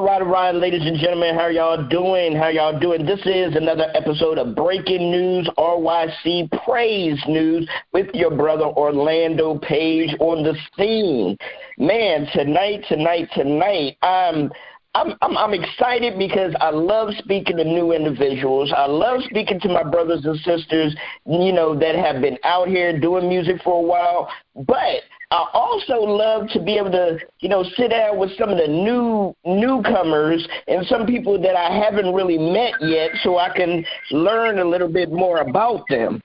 All right, all right, ladies and gentlemen, how y'all doing? How y'all doing? This is another episode of Breaking News RYC Praise News with your brother Orlando Page on the scene. Man, tonight, tonight, tonight, I'm I'm, I'm I'm excited because I love speaking to new individuals. I love speaking to my brothers and sisters, you know, that have been out here doing music for a while. But I also love to be able to, you know, sit down with some of the new newcomers and some people that I haven't really met yet so I can learn a little bit more about them.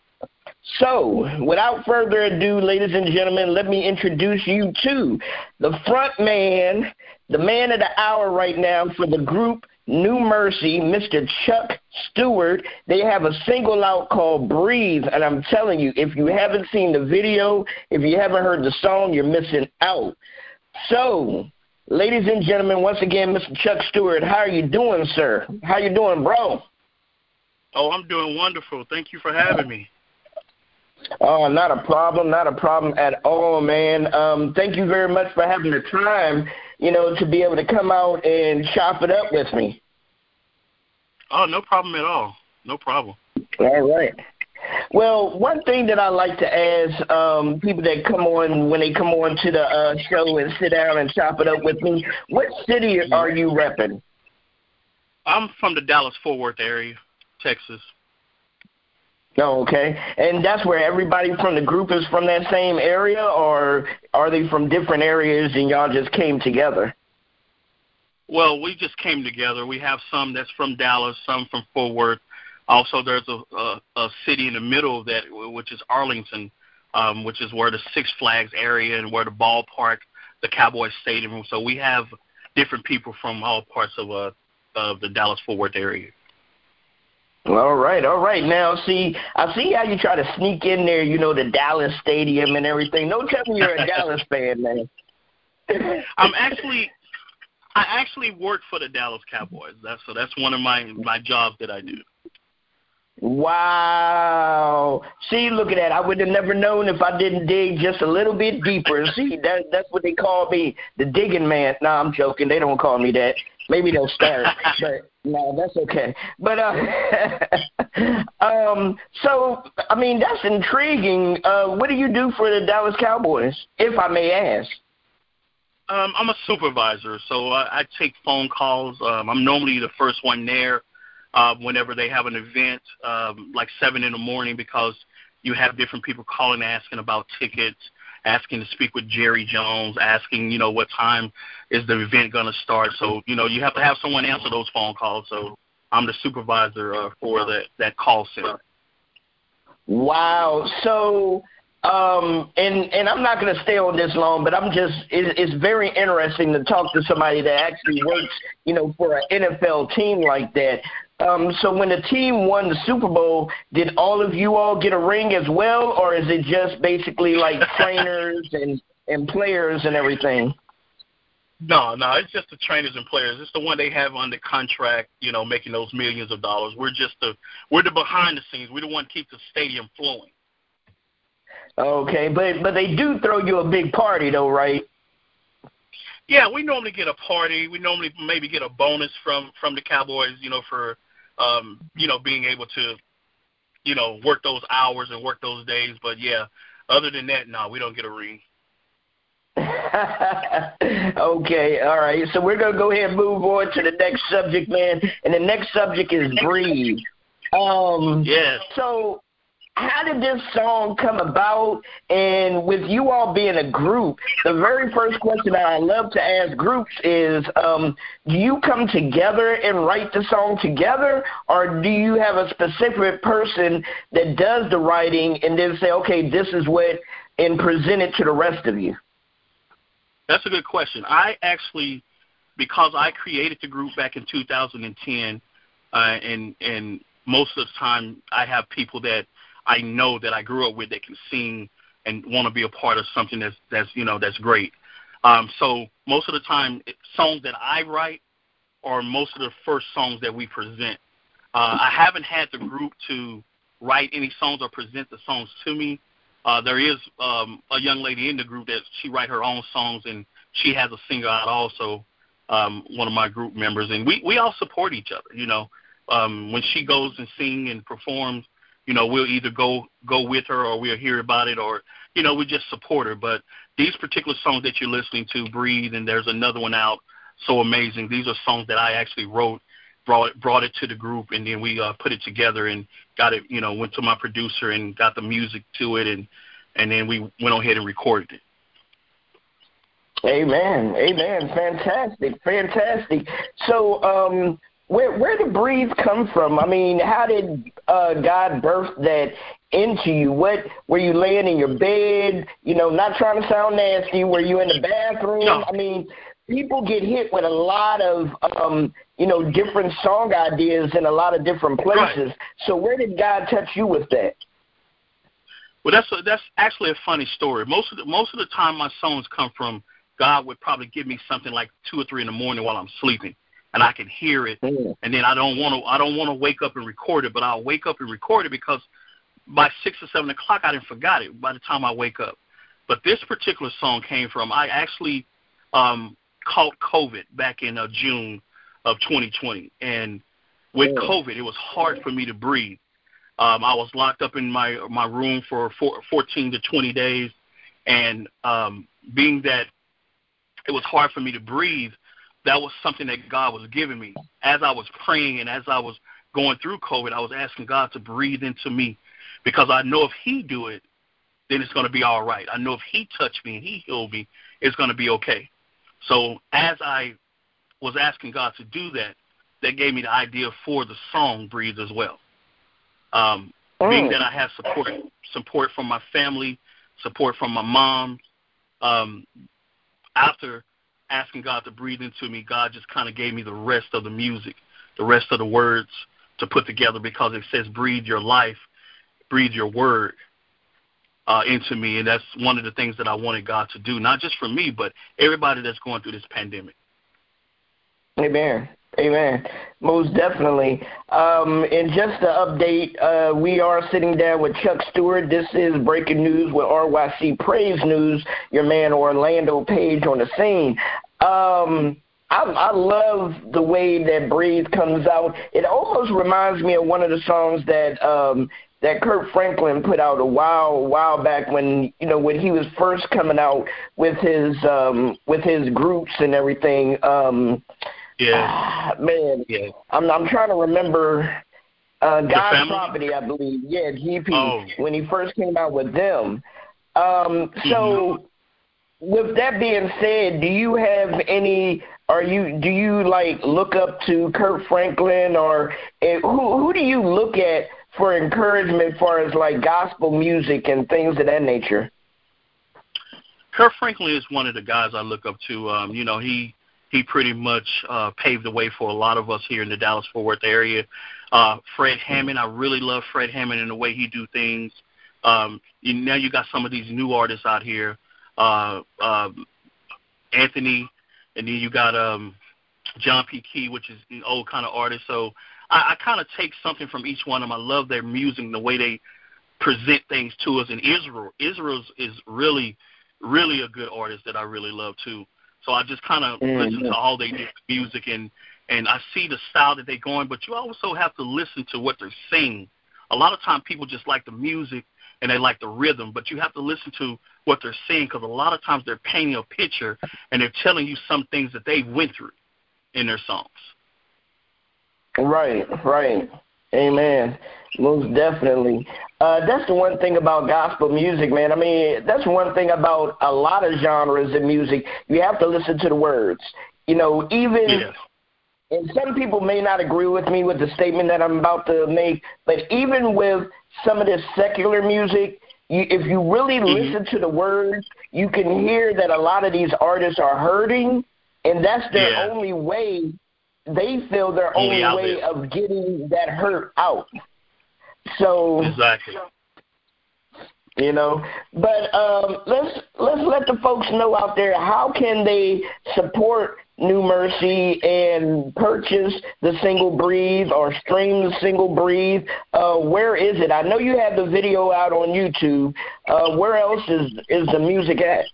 So, without further ado, ladies and gentlemen, let me introduce you to the front man, the man of the hour right now for the group New Mercy, Mr. Chuck Stewart. They have a single out called Breathe, and I'm telling you, if you haven't seen the video, if you haven't heard the song, you're missing out. So, ladies and gentlemen, once again, Mr. Chuck Stewart, how are you doing, sir? How you doing, bro? Oh, I'm doing wonderful. Thank you for having me. Oh, not a problem, not a problem at all, man. Um, thank you very much for having the time you know, to be able to come out and chop it up with me. Oh, no problem at all. No problem. All right. Well, one thing that I like to ask um, people that come on when they come on to the uh, show and sit down and chop it up with me, what city are you repping? I'm from the Dallas Fort Worth area, Texas. Okay. And that's where everybody from the group is from that same area, or are they from different areas and y'all just came together? Well, we just came together. We have some that's from Dallas, some from Fort Worth. Also, there's a, a, a city in the middle of that, which is Arlington, um, which is where the Six Flags area and where the ballpark, the Cowboy Stadium. So we have different people from all parts of uh, of the Dallas Fort Worth area. All right, all right. Now, see, I see how you try to sneak in there. You know the Dallas Stadium and everything. Don't tell me you're a Dallas fan, man. I'm actually, I actually work for the Dallas Cowboys. That's so that's one of my my jobs that I do. Wow. See, look at that. I would have never known if I didn't dig just a little bit deeper. See, that that's what they call me, the digging man. No, I'm joking. They don't call me that. Maybe they'll start, but no, that's okay. But uh, um, so I mean, that's intriguing. Uh, what do you do for the Dallas Cowboys, if I may ask? Um, I'm a supervisor, so I, I take phone calls. Um, I'm normally the first one there uh, whenever they have an event, um, like seven in the morning, because you have different people calling asking about tickets asking to speak with Jerry Jones, asking, you know, what time is the event going to start. So, you know, you have to have someone answer those phone calls. So I'm the supervisor uh, for that, that call center. Wow. So, um, and and I'm not going to stay on this long, but I'm just it, it's very interesting to talk to somebody that actually works, you know, for an NFL team like that. Um, so when the team won the Super Bowl, did all of you all get a ring as well, or is it just basically like trainers and and players and everything? No, no, it's just the trainers and players. It's the one they have under contract, you know, making those millions of dollars. We're just the we're the behind the scenes. We're the one to keep the stadium flowing. Okay, but but they do throw you a big party though, right? Yeah, we normally get a party. We normally maybe get a bonus from from the Cowboys, you know, for um, you know, being able to, you know, work those hours and work those days. But yeah, other than that, no, we don't get a ring. okay, all right. So we're gonna go ahead and move on to the next subject, man. And the next subject is breathe. Um, yes. So how did this song come about? And with you all being a group, the very first question that I love to ask groups is um, do you come together and write the song together, or do you have a specific person that does the writing and then say, okay, this is what, and present it to the rest of you? That's a good question. I actually, because I created the group back in 2010, uh, and and most of the time I have people that I know that I grew up with that can sing and want to be a part of something that's that's you know that's great. Um, so most of the time, songs that I write are most of the first songs that we present. Uh, I haven't had the group to write any songs or present the songs to me. Uh, there is um, a young lady in the group that she write her own songs and she has a singer out also. um, one of my group members, and we we all support each other. You know, um, when she goes and sing and performs, you know, we'll either go go with her or we'll hear about it, or you know, we just support her. But these particular songs that you're listening to, "Breathe," and there's another one out, "So Amazing." These are songs that I actually wrote, brought it brought it to the group, and then we uh, put it together and got it. You know, went to my producer and got the music to it, and and then we went ahead and recorded it. Amen. Amen. Fantastic. Fantastic. So, um, where where did breathe come from? I mean, how did uh, God birth that into you? What were you laying in your bed? You know, not trying to sound nasty. Were you in the bathroom? No. I mean, people get hit with a lot of um, you know different song ideas in a lot of different places. Right. So, where did God touch you with that? Well, that's a, that's actually a funny story. Most of the most of the time, my songs come from God would probably give me something like two or three in the morning while I'm sleeping, and I can hear it, and then I don't want to I don't want to wake up and record it, but I'll wake up and record it because by six or seven o'clock I didn't forgot it by the time I wake up. But this particular song came from I actually um, caught COVID back in uh, June of 2020, and with Mm. COVID, it was hard for me to breathe. Um, I was locked up in my my room for four, 14 to 20 days, and um, being that it was hard for me to breathe, that was something that God was giving me. As I was praying and as I was going through COVID, I was asking God to breathe into me because I know if He do it, then it's going to be all right. I know if He touched me and He healed me, it's going to be okay. So as I was asking God to do that, that gave me the idea for the song "Breathe" as well. Um, being Mm. that I have support support from my family, support from my mom, um, after asking God to breathe into me, God just kind of gave me the rest of the music, the rest of the words to put together because it says, breathe your life, breathe your word uh, into me. And that's one of the things that I wanted God to do, not just for me, but everybody that's going through this pandemic. Amen. Amen. Most definitely. Um, and just to update, uh, we are sitting down with Chuck Stewart. This is breaking news with RYC Praise News. Your man Orlando Page on the scene. Um, I, I love the way that Breathe comes out. It almost reminds me of one of the songs that um, that Kirk Franklin put out a while while back when you know when he was first coming out with his um, with his groups and everything. Um, Yeah. Ah, man, Yeah. I'm I'm trying to remember uh God's property, I believe. Yeah, GP Oh. when he first came out with them. Um so with that being said, do you have any are you do you like look up to Kirk Franklin or eh, who who do you look at for encouragement as far as like gospel music and things of that nature? Kirk Franklin is one of the guys I look up to. Um, you know, he he pretty much uh, paved the way for a lot of us here in the Dallas Fort Worth area. Uh, Fred Hammond, I really love Fred Hammond and the way he do things. Um, you, now you got some of these new artists out here, uh, um, Anthony, and then you got um, John P. Kee, which is an old kind of artist. So I, I kind of take something from each one of them. I love their music, the way they present things to us. And Israel, Israel is really, really a good artist that I really love too. So I just kind of Mhm. listen to all their music and and I see the style that they're going, but you also have to listen to what they're saying. A lot of time people just like the music and they like the rhythm, but you have to listen to what they're saying because a lot of times they're painting a picture and they're telling you some things that they went through in their songs. Right, right. Amen. Most definitely. Uh, that's the one thing about gospel music, man. I mean, that's one thing about a lot of genres of music. You have to listen to the words. You know, even Yeah. and some people may not agree with me with the statement that I'm about to make, but even with some of this secular music, you, if you really Mhm. listen to the words, you can hear that a lot of these artists are hurting, and that's their Yeah. only way. They feel their Only only, way of getting that hurt out. So Exactly. you know but um let's let's let the folks know out there how can they support new mercy and purchase the single breathe or stream the single breathe? Uh where is it? I know you have the video out on youtube. Uh where else is is the music at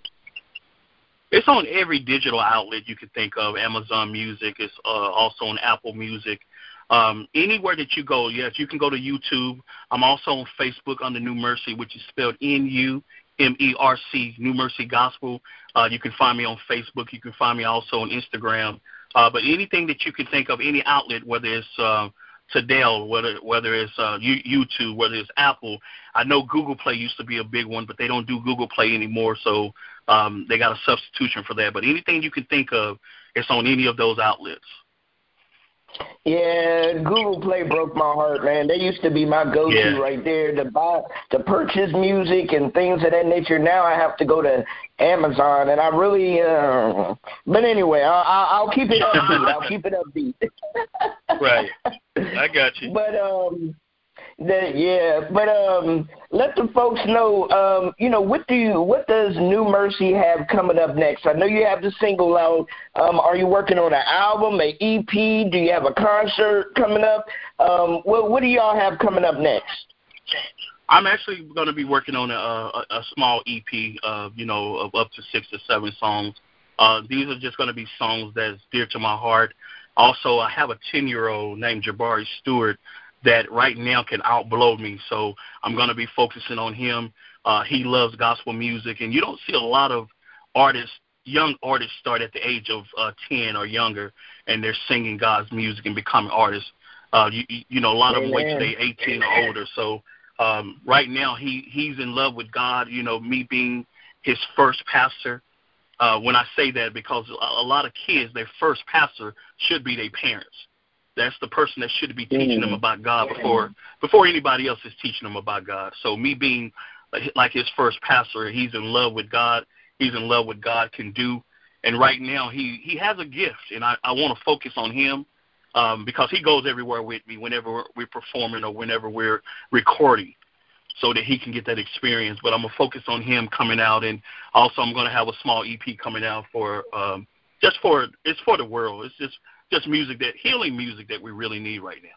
It's on every digital outlet you could think of. Amazon Music. It's uh, also on Apple Music. Um, anywhere that you go, yes, you can go to YouTube. I'm also on Facebook under New Mercy, which is spelled N U M E R C, New Mercy Gospel. Uh, you can find me on Facebook. You can find me also on Instagram. Uh, but anything that you can think of, any outlet, whether it's uh, Tidal, whether whether it's uh, YouTube, whether it's Apple. I know Google Play used to be a big one, but they don't do Google Play anymore, so um, they got a substitution for that. But anything you can think of, it's on any of those outlets. Yeah, Google Play broke my heart, man. They used to be my go-to yeah. right there to buy, to purchase music and things of that nature. Now I have to go to Amazon, and I really. Uh, but anyway, I'll, I'll keep it upbeat. I'll keep it upbeat. right, I got you. But um, that, yeah, but um, let the folks know. Um, you know, what do you, what does New Mercy have coming up next? I know you have the single out. Um, are you working on an album, an EP? Do you have a concert coming up? Um, what, what do y'all have coming up next? I'm actually going to be working on a, a, a small EP of you know of up to six or seven songs. Uh, these are just going to be songs that's dear to my heart. Also, I have a 10 year old named Jabari Stewart that right now can outblow me. So I'm going to be focusing on him. Uh, he loves gospel music, and you don't see a lot of artists, young artists, start at the age of uh, 10 or younger, and they're singing God's music and becoming artists. Uh, you, you know, a lot of them wait till they're 18 or older. So um, right now, he he's in love with God. You know, me being his first pastor. Uh, when I say that, because a, a lot of kids, their first pastor should be their parents that's the person that should be teaching them about God before before anybody else is teaching them about God. So me being like his first pastor, he's in love with God. He's in love with God can do. And right now he he has a gift, and I I want to focus on him um, because he goes everywhere with me whenever we're performing or whenever we're recording, so that he can get that experience. But I'm gonna focus on him coming out, and also I'm gonna have a small EP coming out for um, just for it's for the world. It's just just music that healing music that we really need right now.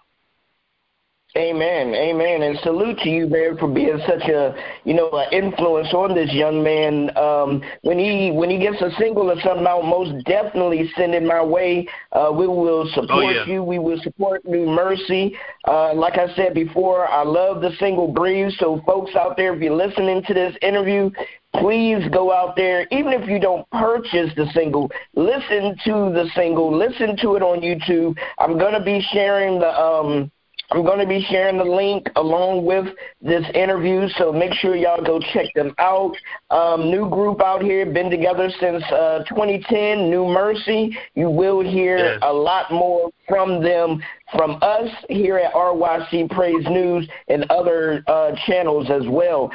Amen, amen, and salute to you, man, for being such a you know an influence on this young man. Um, when he when he gets a single or something out, most definitely send it my way. Uh, we will support oh, yeah. you. We will support New Mercy. Uh, like I said before, I love the single "Breathe." So, folks out there, if you're listening to this interview, please go out there. Even if you don't purchase the single, listen to the single. Listen to it on YouTube. I'm gonna be sharing the um I'm going to be sharing the link along with this interview, so make sure y'all go check them out. Um, new group out here, been together since uh, 2010, New Mercy. You will hear yes. a lot more from them, from us here at RYC Praise News and other uh, channels as well.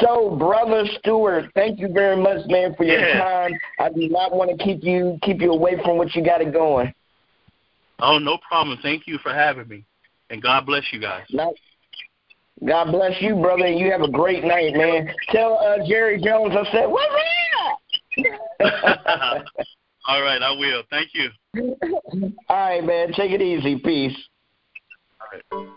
So, brother Stewart, thank you very much, man, for your yeah. time. I do not want to keep you keep you away from what you got it going. Oh, no problem. Thank you for having me. And God bless you guys. God bless you, brother, and you have a great night, man. Tell uh, Jerry Jones I said, what's up? All right, I will. Thank you. All right, man. Take it easy. Peace. All right.